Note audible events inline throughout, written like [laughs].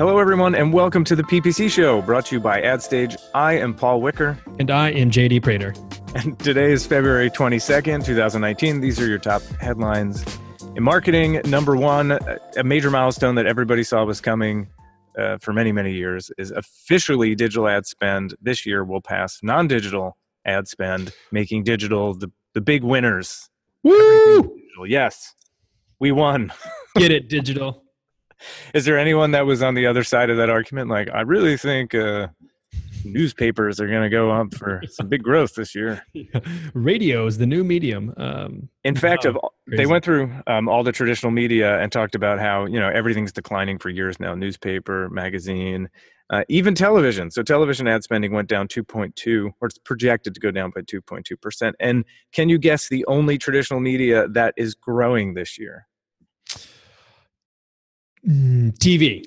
Hello, everyone, and welcome to the PPC Show, brought to you by AdStage. I am Paul Wicker, And I am JD Prater. and today is February 22nd, 2019. These are your top headlines in marketing. Number one, a major milestone that everybody saw was coming uh, for many, many years is officially digital ad spend this year will pass non digital ad spend, making digital the, the big winners. Woo! Yes, we won. [laughs] Get it, digital. Is there anyone that was on the other side of that argument? Like, I really think uh, newspapers are going to go up for some big growth this year. [laughs] Radio is the new medium. Um, In fact, Wow, of [laughs] all- they went through um, all the traditional media and talked about how you know everything's declining for years now: newspaper, magazine, uh, even television. So television ad spending went down 2.2, or it's projected to go down by 2.2 percent. And can you guess the only traditional media that is growing this year? Mm, TV.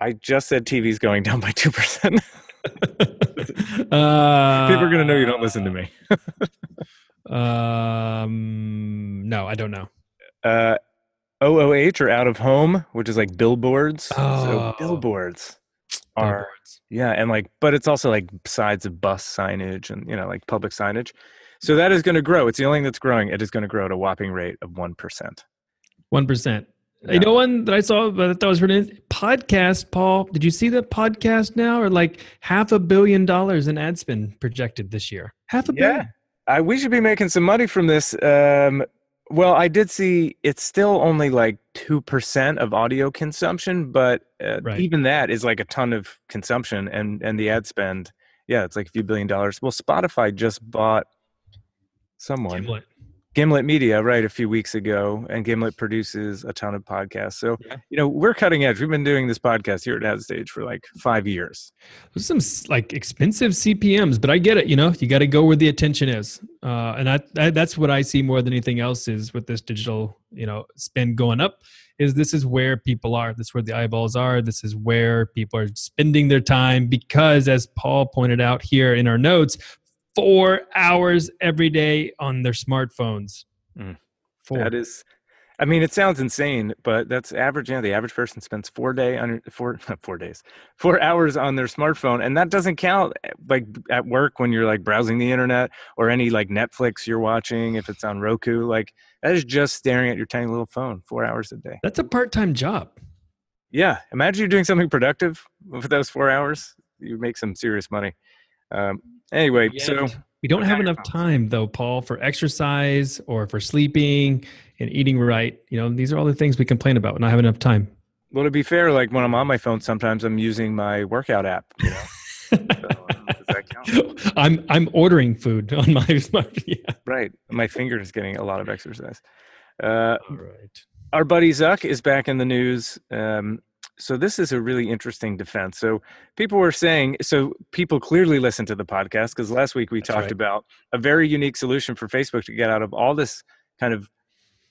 I just said TV's going down by two percent. [laughs] uh, People are going to know you don't listen to me. Um, no, I don't know. uh, OOH or out of home, which is like billboards. So Oh. billboards are Billboards. yeah, and like, but it's also like sides of bus signage and you know like public signage. So that is going to grow. It's the only thing that's growing. It is going to grow at a whopping rate of one percent. One percent. You know one that I saw that that was written podcast. Paul, did you see the podcast now? Or like half a billion dollars in ad spend projected this year. Half a Yeah. billion. I we should be making some money from this. Um, well, I did see it's still only like two percent of audio consumption, but uh, Right. even that is like a ton of consumption, and and the ad spend, yeah, it's like a few billion dollars. Well, Spotify just bought someone, Gimlet. Gimlet Media, right, a few weeks ago, and Gimlet produces a ton of podcasts. So Yeah. you know we're cutting edge. We've been doing this podcast here at Ad Stage for like five years. There's some like expensive CPMS, but I get it. You know, you got to go where the attention is, uh, and I, I, that's what I see more than anything else is with this digital, you know, spend going up. Is this is where people are. This is where the eyeballs are. This is where people are spending their time because, as Paul pointed out here in our notes, four hours every day on their smartphones. Mm. Four. That is, I mean, it sounds insane, but that's average. Yeah, the average person spends four day on four [laughs] four days, four hours on their smartphone, and that doesn't count like at work when you're like browsing the internet or any like Netflix you're watching if it's on Roku. Like that is just staring at your tiny little phone four hours a day. That's a part-time job. Yeah, imagine you're doing something productive for those four hours. You make some serious money. Um, anyway, so we don't have enough time though, Paul, for exercise or for sleeping and eating right. You know, these are all the things we complain about. Not having enough time. well, to be fair, like when I'm on my phone, sometimes I'm using my workout app. You know, so, does that count? [laughs] I'm I'm ordering food on my [laughs] smart. Yeah. Right. My finger is getting a lot of exercise. Uh, All right. our buddy Zuck is back in the news. Um, so this is a really interesting defense. So people were saying, so people clearly listen to the podcast because last week we That's talked right. about a very unique solution for Facebook to get out of all this kind of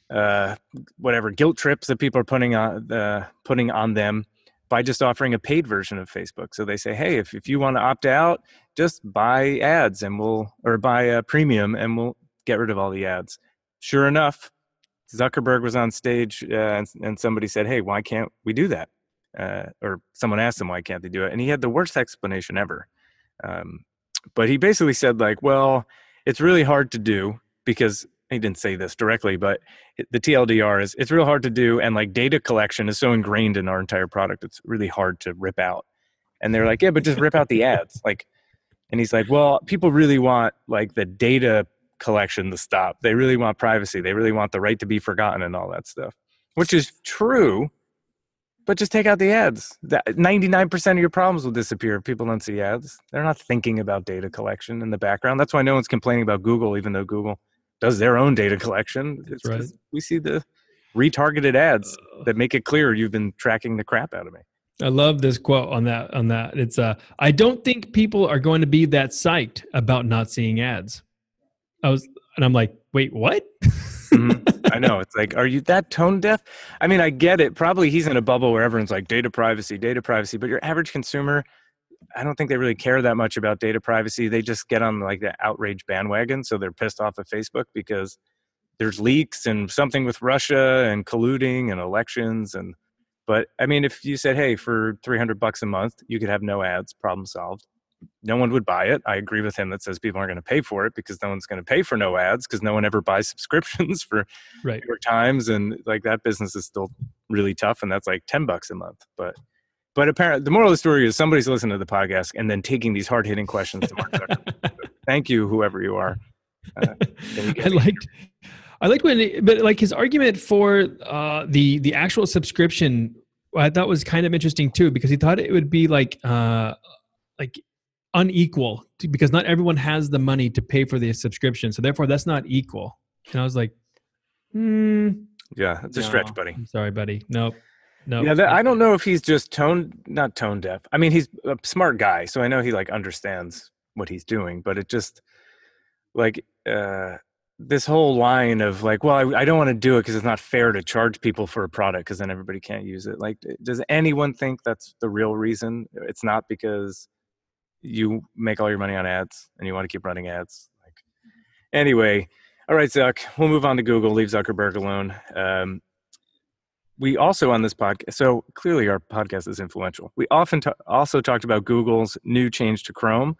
uh, whatever guilt trips that people are putting on uh, putting on them by just offering a paid version of Facebook. So they say, hey, if, if you want to opt out, just buy ads and we'll or buy a premium and we'll get rid of all the ads. Sure enough, Zuckerberg was on stage uh, and, and somebody said, "Hey, why can't we do that?" Uh, or someone asked him, "Why can't they do it?" And he had the worst explanation ever. Um, but he basically said, "Like, well, it's really hard to do because he didn't say this directly, but the TLDR is it's real hard to do, and like data collection is so ingrained in our entire product, it's really hard to rip out." And they're like, "Yeah, but just rip out the ads." Like, and he's like, "Well, people really want like the data." collection to stop. They really want privacy. They really want the right to be forgotten and all that stuff, which is true. But just take out the ads. 99% of your problems will disappear if people don't see ads. They're not thinking about data collection in the background. That's why no one's complaining about Google, even though Google does their own data collection. It's 'cause right. We see the retargeted ads that make it clear you've been tracking the crap out of me. I love this quote on that. On that, it's uh, I don't think people are going to be that psyched about not seeing ads. I was, and I'm like, wait, what? Mhm. [laughs] I know. It's like, are you that tone deaf? I mean, I get it. Probably he's in a bubble where everyone's like data privacy, data privacy, but your average consumer, I don't think they really care that much about data privacy. They just get on like the outrage bandwagon. So they're pissed off at Facebook because there's leaks and something with Russia and colluding and elections and But I mean, if you said, "Hey, for 300 bucks a month, you could have no ads," problem solved. No one would buy it. I agree with him that says people aren't going to pay for it because no one's going to pay for no ads because no one ever buys [laughs] subscriptions for right. New York Times and like that business is still really tough and that's like 10 bucks a month. But but apparently the moral of the story is somebody's listening to the podcast and then taking these hard hitting questions to Mark Zuckerberg. [laughs] Thank you, whoever you are. Uh, I liked I liked when, but like his argument for uh, the the actual subscription, I thought was kind of interesting too because he thought it would be like uh, like unequal to, because not everyone has the money to pay for the subscription, so therefore that's not equal. And I was like, hmm. Yeah, it's a no, stretch, buddy. I'm sorry, buddy. Nope. No. Yeah, that, I don't know if he's just tone not tone deaf. I mean, he's a smart guy, so I know he like understands what he's doing, but it just like uh this whole line of like, well, I, I don't want to do it because it's not fair to charge people for a product because then everybody can't use it. Like, does anyone think that's the real reason? It's not because you make all your money on ads and you want to keep running ads. Like, anyway, all right, Zuck, we'll move on to Google. Leave Zuckerberg alone. Um, we also on this podcast, so clearly our podcast is influential. We often t- also talked about Google's new change to Chrome,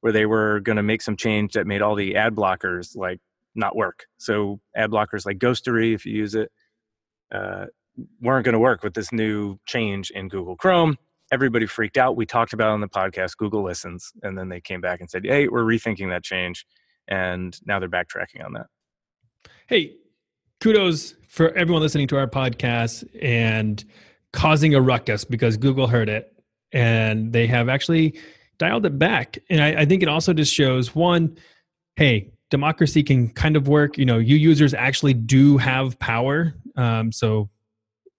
where they were going to make some change that made all the ad blockers like not work. So ad blockers like Ghostery, if you use it, uh, weren't going to work with this new change in Google Chrome. Everybody freaked out. We talked about on the podcast. Google listens, and then they came back and said, "Hey, we're rethinking that change," and now they're backtracking on that. Hey, kudos for everyone listening to our podcast and causing a ruckus because Google heard it and they have actually dialed it back. And I, I think it also just shows one, hey, democracy can kind of work. You know, you users actually do have power. Um, so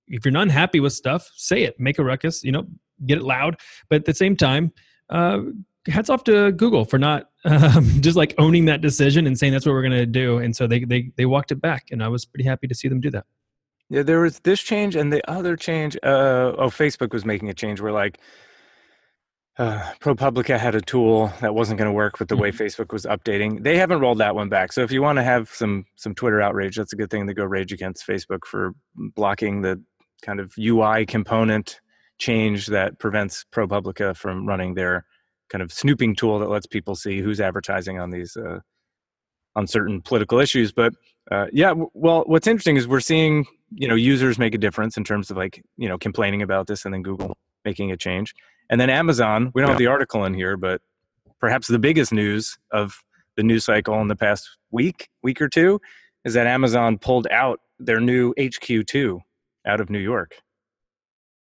if you're not happy with stuff, say it, make a ruckus, you know, get it loud. But at the same time, uh, hats off to Google for not [laughs] um, just like owning that decision and saying that's what we're going to do. And so they, they, they walked it back and I was pretty happy to see them do that. Yeah, there was this change and the other change. Uh, oh, Facebook was making a change where like uh, ProPublica had a tool that wasn't going to work with the way mm-hmm. Facebook was updating. They haven't rolled that one back. So if you want to have some some Twitter outrage, that's a good thing to go rage against Facebook for blocking the kind of UI component change that prevents ProPublica from running their kind of snooping tool that lets people see who's advertising on these uh, on certain political issues. But uh, yeah, well, what's interesting is we're seeing you know users make a difference in terms of like you know complaining about this and then Google making a change. And then Amazon, we don't have the article in here, but perhaps the biggest news of the news cycle in the past week, week or two, is that Amazon pulled out their new HQ2 out of New York.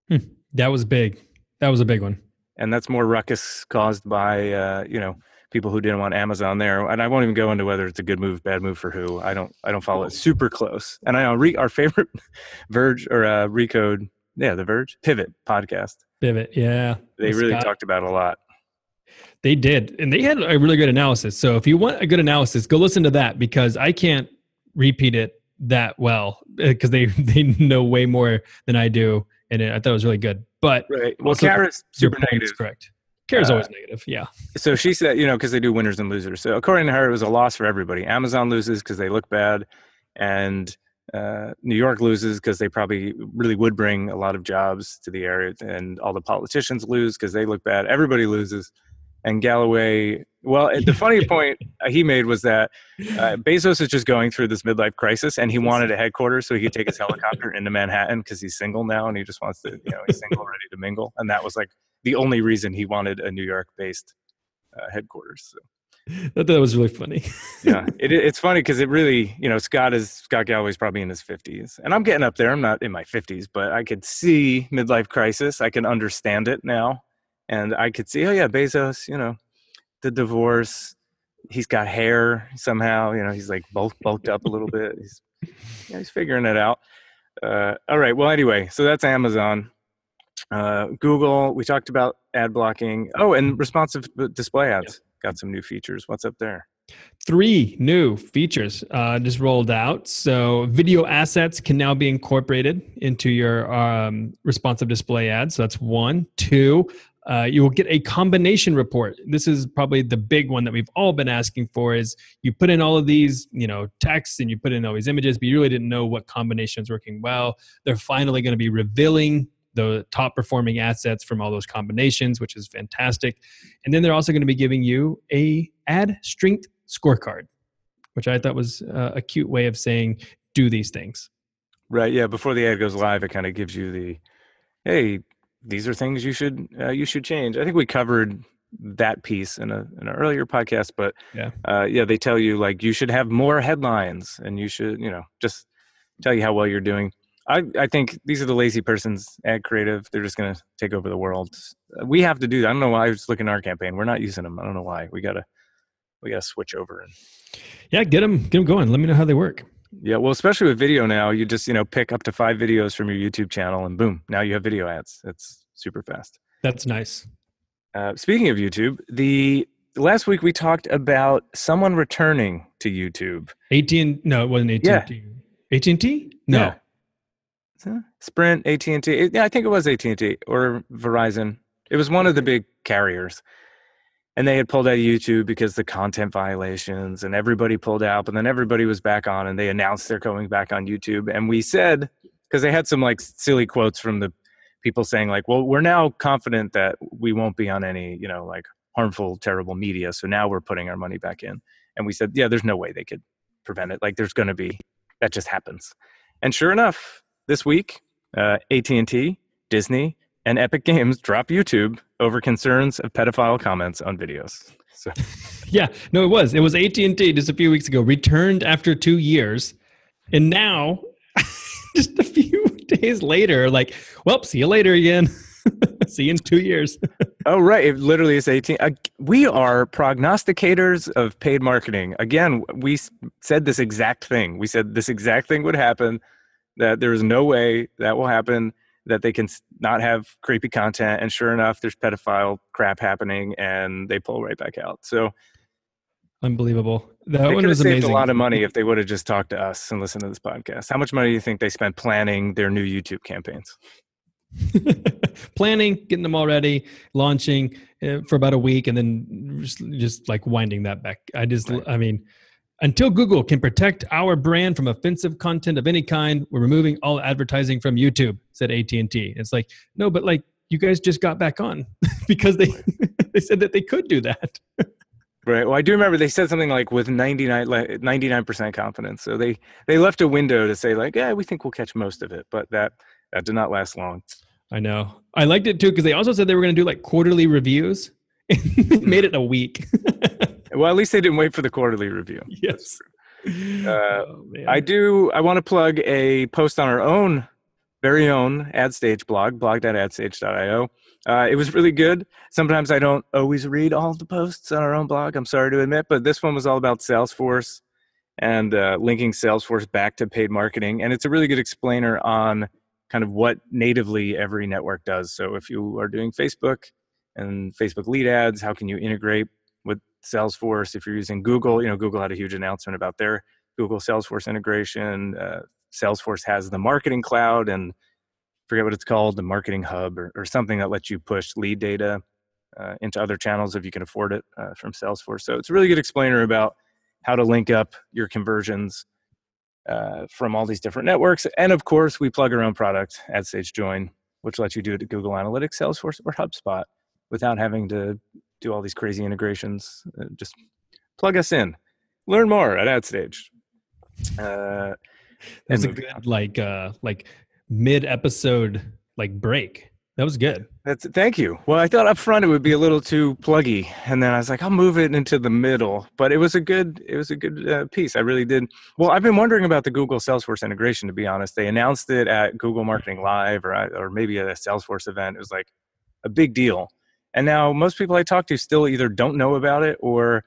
Hmm. That was big. That was a big one. And that's more ruckus caused by, uh, you know, people who didn't want Amazon there. And I won't even go into whether it's a good move, bad move for who. I don't, I don't follow it super close. And I know re- our favorite [laughs] Verge or uh, Recode, yeah, the Verge Pivot podcast Pivot, yeah. They really Scott. talked about a lot. They did, and they had a really good analysis. So if you want a good analysis, go listen to that because I can't repeat it that well because they [laughs] they know way more than I do, and it, I thought it was really good. But right, well, Kara's super negative. Correct. Kara's uh, always negative. Yeah. So she said, you know, because they do winners and losers. So according to her, it was a loss for everybody. Amazon loses because they look bad, and uh, New York loses because they probably really would bring a lot of jobs to the area, and all the politicians lose because they look bad. Everybody loses, and Galloway. Well, the funny [laughs] point he made was that uh, Bezos is just going through this midlife crisis, and he wanted a headquarters so he could take his helicopter into Manhattan because he's single now, and he just wants to, you know, he's single, ready to mingle, and that was like the only reason he wanted a New York-based uh, headquarters. So. I thought that was really funny. yeah, it, [laughs] it's funny because it really, you know, Scott is Scott Galloway's probably in his fifties, and I'm getting up there. I'm not in my fifties, but I could see midlife crisis. I can understand it now, and I could see, oh yeah, Bezos, you know, the divorce. He's got hair somehow. You know, he's like bulk, bulked up a little bit. He's yeah, he's figuring it out. Uh, all right. Well, anyway, so that's Amazon. Uh, Google. We talked about ad blocking. Oh, and responsive display ads got some new features. What's up there? Three new features uh, just rolled out. So, video assets can now be incorporated into your um, responsive display ads. So, that's one. Two, uh, you will get a combination report. This is probably the big one that we've all been asking for. Is you put in all of these, you know, texts and you put in all these images, but you really didn't know what combination is working well. They're finally going to be revealing the top performing assets from all those combinations, which is fantastic. And then they're also going to be giving you a ad strength scorecard, which I thought was uh, a cute way of saying do these things. Right. Yeah. Before the ad goes live, it kind of gives you the, hey, these are things you should uh, you should change. I think we covered that piece in a in an earlier podcast, but yeah, uh, yeah, they tell you like you should have more headlines and you should you know just tell you how well you're doing. I I think these are the lazy person's ad creative. They're just gonna take over the world. We have to do that. I don't know why I was looking at our campaign. We're not using them. I don't know why. We gotta we gotta switch over and yeah, get them get them going. Let me know how they work. Yeah, well, especially with video now, you just you know pick up to five videos from your YouTube channel, and boom, now you have video ads. It's super fast. That's nice. Uh, speaking of YouTube, the last week we talked about someone returning to YouTube. AT no, it wasn't AT and T. AT and T? No. Yeah. Sprint, AT and T. Yeah, I think it was AT and T or Verizon. It was one of the big carriers and they had pulled out of YouTube because the content violations and everybody pulled out, but then everybody was back on and they announced they're coming back on YouTube. And we said, because they had some like silly quotes from the people saying like, well, we're now confident that we won't be on any, you know, like harmful, terrible media. So now we're putting our money back in. And we said, yeah, there's no way they could prevent it. Like there's going to be, that just happens. And sure enough, this week, uh, AT&T, Disney, and Epic Games drop YouTube over concerns of pedophile comments on videos. So. [laughs] yeah, no, it was. It was AT and T just a few weeks ago. Returned after two years, and now, [laughs] just a few [laughs] days later, like, well, see you later again. see you in two years. oh, right. It literally is 18. Uh, we are prognosticators of paid marketing. Again, we said this exact thing. We said this exact thing would happen. That there is no way that will happen that they can not have creepy content and sure enough there's pedophile crap happening and they pull right back out. So unbelievable. That they one was saved amazing. a lot of money if they would have just talked to us and listened to this podcast. How much money do you think they spent planning their new youtube campaigns? [laughs] Planning getting them all ready launching uh, for about a week and then just, just like winding that back. I just right. i mean until Google can protect our brand from offensive content of any kind, we're removing all advertising from YouTube," said AT&T. It's like, "No, but like you guys just got back on [laughs] because they [laughs] they said that they could do that." Right. Well, I do remember they said something like with 99 percent confidence. So they they left a window to say like, "Yeah, we think we'll catch most of it," but that that did not last long. I know. I liked it too because they also said they were going to do like quarterly reviews. [laughs] Hmm. made it a week. Well, at least they didn't wait for the quarterly review. [laughs] Yes. Uh, oh, I do. I want to plug a post on our own, very own AdStage blog, blog.adstage.io. Uh, it was really good. Sometimes I don't always read all the posts on our own blog. I'm sorry to admit, but this one was all about Salesforce and uh, linking Salesforce back to paid marketing, and it's a really good explainer on kind of what natively every network does. So if you are doing Facebook and Facebook lead ads, how can you integrate Salesforce. If you're using Google, you know, Google had a huge announcement about their Google Salesforce integration. Uh, Salesforce has the marketing cloud and forget what it's called, the marketing hub or, or something that lets you push lead data uh, into other channels if you can afford it uh, from Salesforce. So it's a really good explainer about how to link up your conversions uh, from all these different networks. And of course, we plug our own product, AdStage Join, which lets you do it at Google Analytics, Salesforce, or HubSpot without having to do all these crazy integrations. Uh, just plug us in. Learn more at AdStage. Uh, That's a good on. like uh, like mid episode like break. That was good. That's thank you. Well, I thought up front it would be a little too pluggy, and then I was like, I'll move it into the middle. But it was a good, it was a good uh, piece. I really did. Well, I've been wondering about the Google Salesforce integration. To be honest, they announced it at Google Marketing Live, or or maybe at a Salesforce event. It was like a big deal. And now most people I talk to still either don't know about it or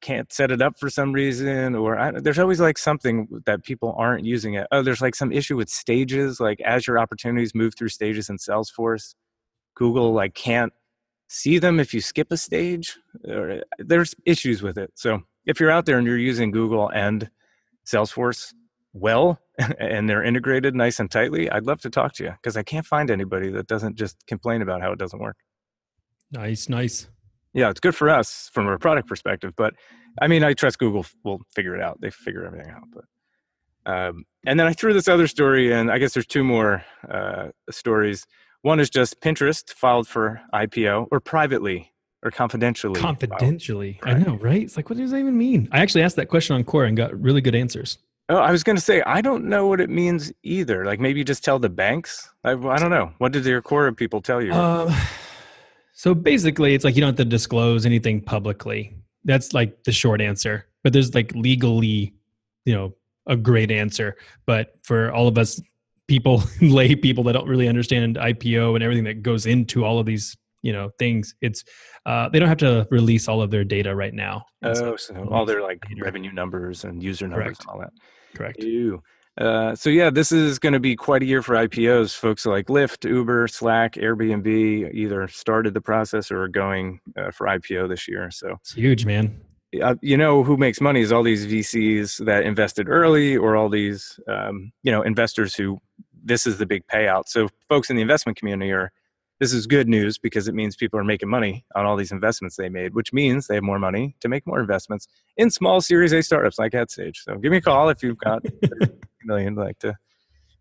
can't set it up for some reason or I, there's always like something that people aren't using it. Oh there's like some issue with stages like as your opportunities move through stages in salesforce google like can't see them if you skip a stage or, uh, there's issues with it. So if you're out there and you're using google and salesforce well [laughs] and they're integrated nice and tightly i'd love to talk to you because i can't find anybody that doesn't just complain about how it doesn't work Nice, nice. Yeah, it's good for us from a product perspective, but I mean, I trust Google will figure it out. They figure everything out. But um, and then I threw this other story in. I guess there's two more uh, stories. One is just Pinterest filed for IPO or privately or confidentially. filed. Confidentially. I know, right? It's like, what does that even mean? I actually asked that question on Quora and got really good answers. Oh, I was going to say I don't know what it means either. Like maybe you just tell the banks. I, I don't know. What did your core people tell you? Um, so basically, it's like you don't have to disclose anything publicly. That's like the short answer. But there's like legally, you know, a great answer. But for all of us people, [laughs] lay people that don't really understand IPO and everything that goes into all of these, you know, things, it's uh, they don't have to release all of their data right now. So- oh, so all their like revenue numbers and user numbers Correct. and all that. correct. Ew. Uh, so yeah, this is going to be quite a year for IPOs. Folks like Lyft, Uber, Slack, Airbnb either started the process or are going uh, for IPO this year. So It's huge, man. uh, you know who makes money is all these VCs that invested early, or all these um, you know investors who this is the big payout. So folks in the investment community are this is good news because it means people are making money on all these investments they made, which means they have more money to make more investments in small Series A startups like AdStage. So give me a call if you've got [laughs] million like to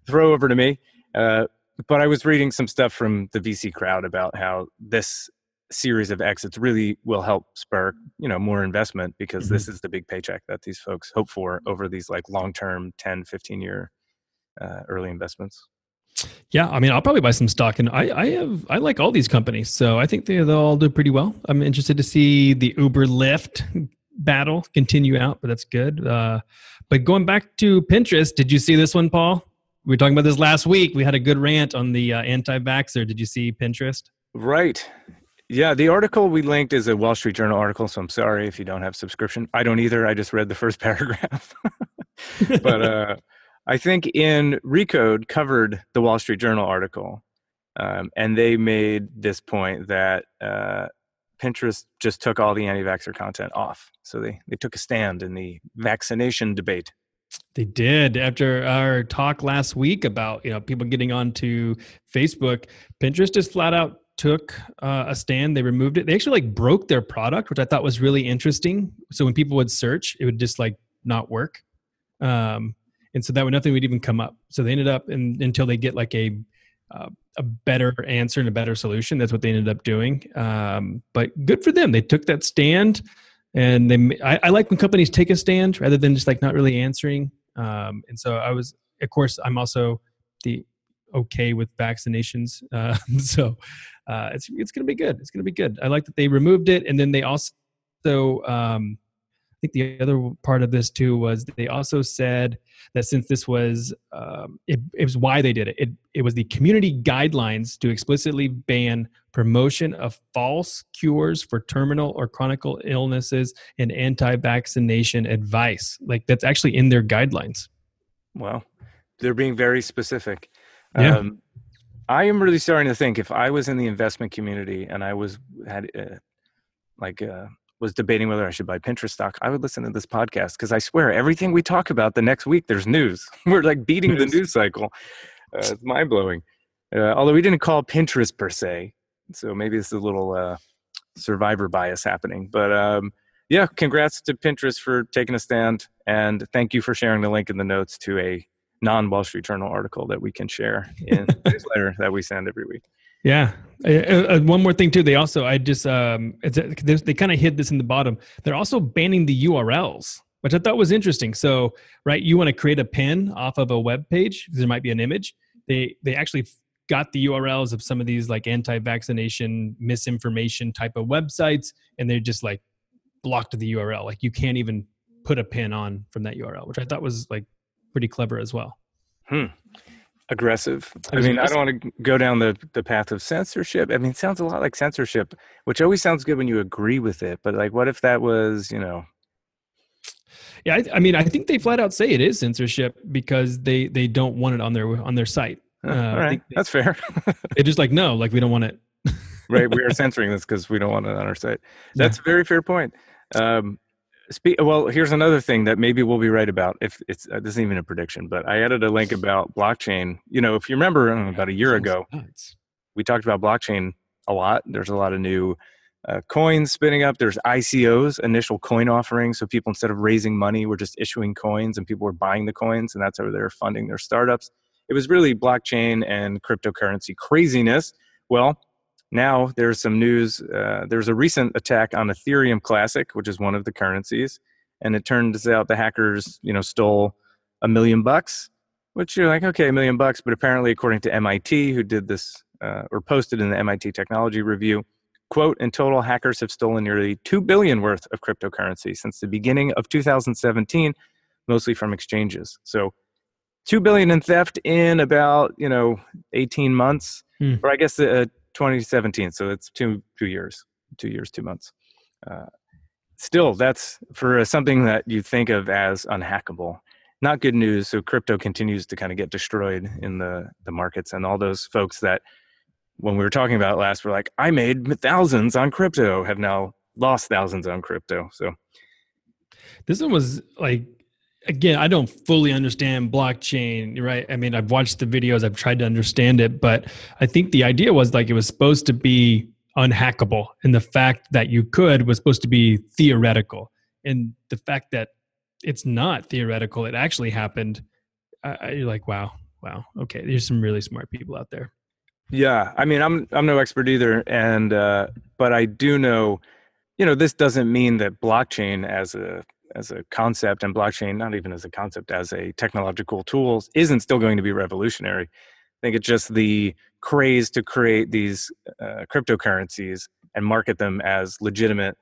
throw over to me. Uh, but I was reading some stuff from the VC crowd about how this series of exits really will help spur you know more investment because this is the big paycheck that these folks hope for over these like long term 10 15 year uh, early investments Yeah, I mean, I'll probably buy some stock, and I, I have, I like all these companies, so I think they, they'll all do pretty well. I'm interested to see the Uber Lyft battle continue out, but that's good. Uh, but going back to Pinterest, did you see this one, Paul? We were talking about this last week. We had a good rant on the uh, anti-vaxxer. Did you see Pinterest? right yeah the article we linked is a wall street journal article so i'm sorry if you don't have subscription i don't either i just read the first [laughs] paragraph [laughs] but uh, I think in Recode covered the Wall Street Journal article, um, and they made this point that uh, Pinterest just took all the anti-vaxxer content off. So they they took a stand in the vaccination debate. They did after our talk last week about you know people getting onto Facebook. Pinterest just flat out took uh, a stand. They removed it. They actually like broke their product, which I thought was really interesting. So when people would search, it would just like not work, um, and so that would nothing would even come up. So they ended up in, until they get like a uh, a better answer and a better solution. That's what they ended up doing. Um, but good for them. They took that stand and they I, I like when companies take a stand rather than just like not really answering um, and so i was of course i'm also the okay with vaccinations [laughs] uh, so uh, it's it's gonna be good it's gonna be good i like that they removed it and then they also um, i think the other part of this too was they also said that since this was um, it, it was why they did it. it it was the community guidelines to explicitly ban promotion of false cures for terminal or chronic illnesses and anti-vaccination advice like that's actually in their guidelines Well, they're being very specific. Yeah. Um, I am really starting to think if I was in the investment community and I was had uh, like uh, was debating whether I should buy Pinterest stock, I would listen to this podcast because I swear everything we talk about the next week there's news. [laughs] We're like beating the news cycle. Uh, it's mind blowing. Uh, although we didn't call Pinterest per se, so maybe it's a little uh, survivor bias happening. But um, yeah, congrats to Pinterest for taking a stand, and thank you for sharing the link in the notes to a non Wall Street Journal article that we can share in the [laughs] newsletter that we send every week. Yeah. Uh, uh, one more thing too. They also, I just, um, uh, they kind of hid this in the bottom. They're also banning the URLs, which I thought was interesting. So, right, you want to create a pin off of a web page. There might be an image. They they actually got the URLs of some of these like anti-vaccination misinformation type of websites, and they just like blocked the URL. Like you can't even put a pin on from that URL, which I thought was like pretty clever as well. Aggressive. I mean, I don't want to go down the, the path of censorship. I mean, it sounds a lot like censorship, which always sounds good when you agree with it. But like, what if that was, you know, Yeah, I, I mean, I think they flat out say it is censorship because they they don't want it on their on their site. uh, all right, they- that's fair. [laughs] They're just like, no, like we don't want it. right we are [laughs] censoring this because we don't want it on our site that's a very fair point um spe- well here's another thing that maybe we'll be right about if it's uh, this isn't even a prediction but i added a link about blockchain. You know if you remember know, about a year ago Nuts. we talked about blockchain a lot. There's a lot of new uh, coins spinning up. There's icos initial coin offerings. So people instead of raising money were just issuing coins and people were buying the coins and that's how they're funding their startups. It was really blockchain and cryptocurrency craziness. Well, now there's some news. Uh, there's a recent attack on Ethereum Classic, which is one of the currencies, and it turns out the hackers, you know, stole a million bucks. Which you're like, okay, a million bucks, but apparently, according to MIT, who did this uh, or posted in the MIT Technology Review, quote, in total, hackers have stolen nearly two billion worth of cryptocurrency since the beginning of 2017, mostly from exchanges. So, two billion in theft in about you know 18 months, hmm. or I guess uh, 2017. So it's two two years, two years, two months. Uh, still, that's for something that you think of as unhackable. Not good news. So crypto continues to kind of get destroyed in the the markets, and all those folks that when we were talking about last were like, I made thousands on crypto, have now lost thousands on crypto. So this one was like again, I don't fully understand blockchain, right? I mean, I've watched the videos, I've tried to understand it, but I think the idea was like it was supposed to be unhackable. And the fact that you could was supposed to be theoretical. And the fact that it's not theoretical, it actually happened. Uh, you're like, wow, wow, okay. There's some really smart people out there. Yeah, I mean, I'm I'm no expert either, and uh, but I do know, you know, this doesn't mean that blockchain as a as a concept and blockchain not even as a concept as a technological tool isn't still going to be revolutionary. I think it's just the craze to create these uh, cryptocurrencies and market them as legitimate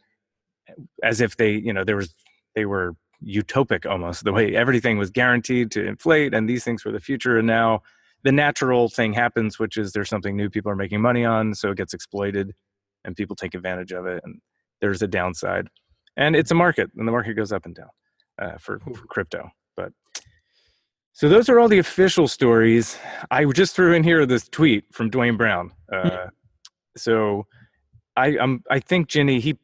as if they you know there was they were utopic almost the way everything was guaranteed to inflate and these things were the future. And now the natural thing happens which is there's something new people are making money on so it gets exploited and people take advantage of it and there's a downside and it's a market, and the market goes up and down uh, for, for crypto. But so those are all the official stories. I just threw in here this tweet from Duane Brown. Uh, so I um I think Ginny he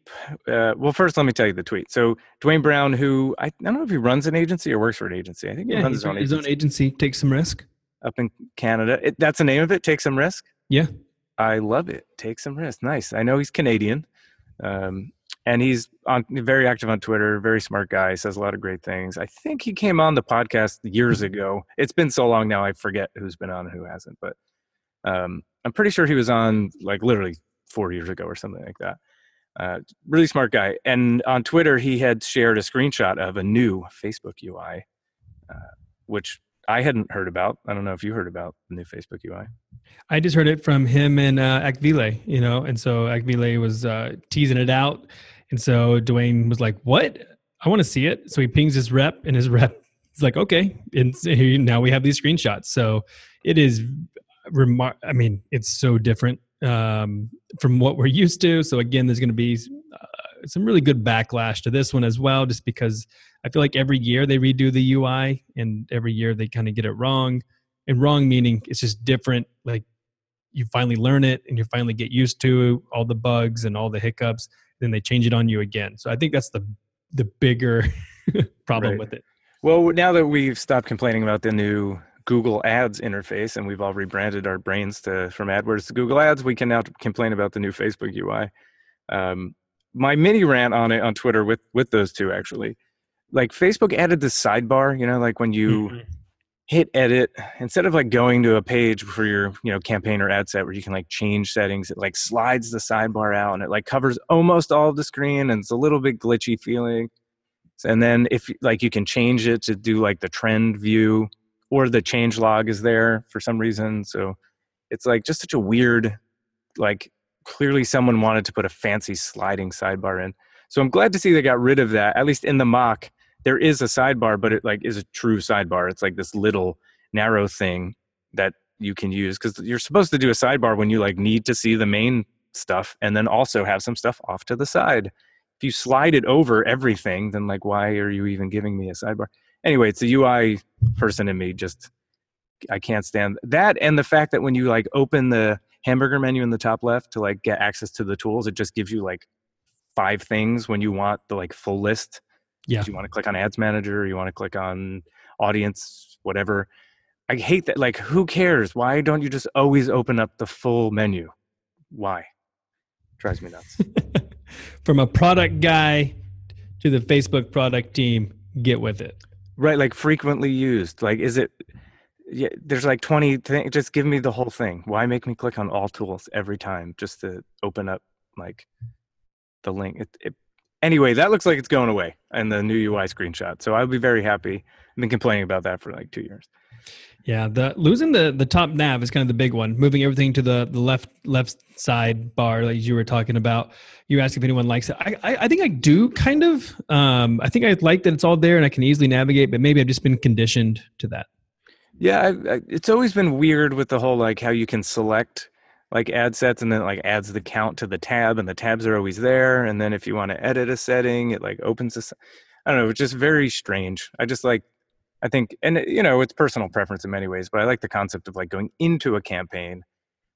uh, well first let me tell you the tweet. So Duane Brown, who I, I don't know if he runs an agency or works for an agency. I think yeah, he runs his own, his own agency. Take some risk up in Canada. It, that's the name of it. Take some risk. Yeah, I love it. Take some risk. Nice. I know he's Canadian. Um, and he's on very active on Twitter. Very smart guy. Says a lot of great things. I think he came on the podcast years mm-hmm. ago. It's been so long now, I forget who's been on and who hasn't. But um, I'm pretty sure he was on like literally four years ago or something like that. Uh, really smart guy. And on Twitter, he had shared a screenshot of a new Facebook UI, uh, which I hadn't heard about. I don't know if you heard about the new Facebook UI. I just heard it from him and uh, Akvile, you know, and so Akvile was uh, teasing it out and so Duane was like, "What? I want to see it." So he pings his rep, and his [laughs] rep is like, "Okay." And now we have these screenshots. So it is remar- I mean, it's so different um, from what we're used to. So again, there's going to be uh, some really good backlash to this one as well, just because I feel like every year they redo the UI, and every year they kind of get it wrong. And wrong meaning it's just different. Like you finally learn it, and you finally get used to all the bugs and all the hiccups then they change it on you again. So I think that's the the bigger [laughs] problem right. with it. Well, now that we've stopped complaining about the new Google Ads interface and we've all rebranded our brains to from AdWords to Google Ads, we can now complain about the new Facebook UI. Um, my mini rant on it on Twitter with with those two actually, like Facebook added the sidebar. You know, like when you mm-hmm hit edit instead of like going to a page for your you know campaign or ad set where you can like change settings it like slides the sidebar out and it like covers almost all of the screen and it's a little bit glitchy feeling. And then if like you can change it to do like the trend view or the change log is there for some reason. So it's like just such a weird like clearly someone wanted to put a fancy sliding sidebar in. So i'm glad to see they got rid of that at least in the mock there is a sidebar, but it like is a true sidebar. It's like this little narrow thing that you can use because you're supposed to do a sidebar when you like need to see the main stuff and then also have some stuff off to the side. If you slide it over everything, then like why are you even giving me a sidebar? Anyway, it's the UI person in me just I can't stand that and the fact that when you like open the hamburger menu in the top left to like get access to the tools, it just gives you like five things when you want the like full list yeah. You want to click on ads manager, you want to click on audience, whatever. I hate that. Like, who cares? Why don't you just always open up the full menu? Why? Drives me nuts. [laughs] From a product guy to the Facebook product team, get with it. Right. Like frequently used. Like, is it, yeah, there's like 20 things. Just give me the whole thing. Why make me click on all tools every time just to open up like the link? It, it, anyway, that looks like it's going away in the new UI screenshot. So I'll be very happy. I've been complaining about that for like two years. Yeah, the losing the the top nav is kind of the big one. Moving everything to the the left left side bar, like you were talking about. You asked if anyone likes it. I I, I think I do kind of. Um, I think I like that it's all there and I can easily navigate, but maybe I've just been conditioned to that. Yeah, I, I, it's always been weird with the whole like how you can select like ad sets and then it, like adds the count to the tab and the tabs are always there and then if you want to edit a setting it like opens this I don't know, it's just very strange. I just like I think and you know, it's personal preference in many ways, but I like the concept of like going into a campaign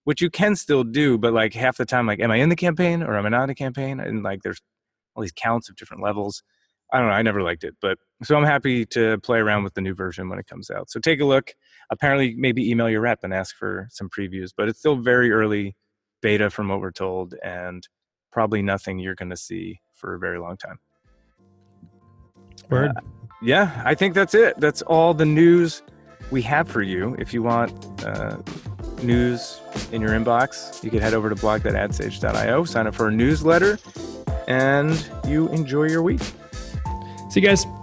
which you can still do, but like half the time like am I in the campaign or am I not in the campaign? And like there's all these counts of different levels. I don't know. I never liked it, but so I'm happy to play around with the new version when it comes out. So take a look. Apparently, maybe email your rep and ask for some previews, but it's still very early beta from what we're told, and probably nothing you're going to see for a very long time. Word. Uh, yeah, I think that's it. That's all the news we have for you. If you want uh, news in your inbox, you can head over to blog.adstage.io, sign up for a newsletter, and you enjoy your week. See you guys.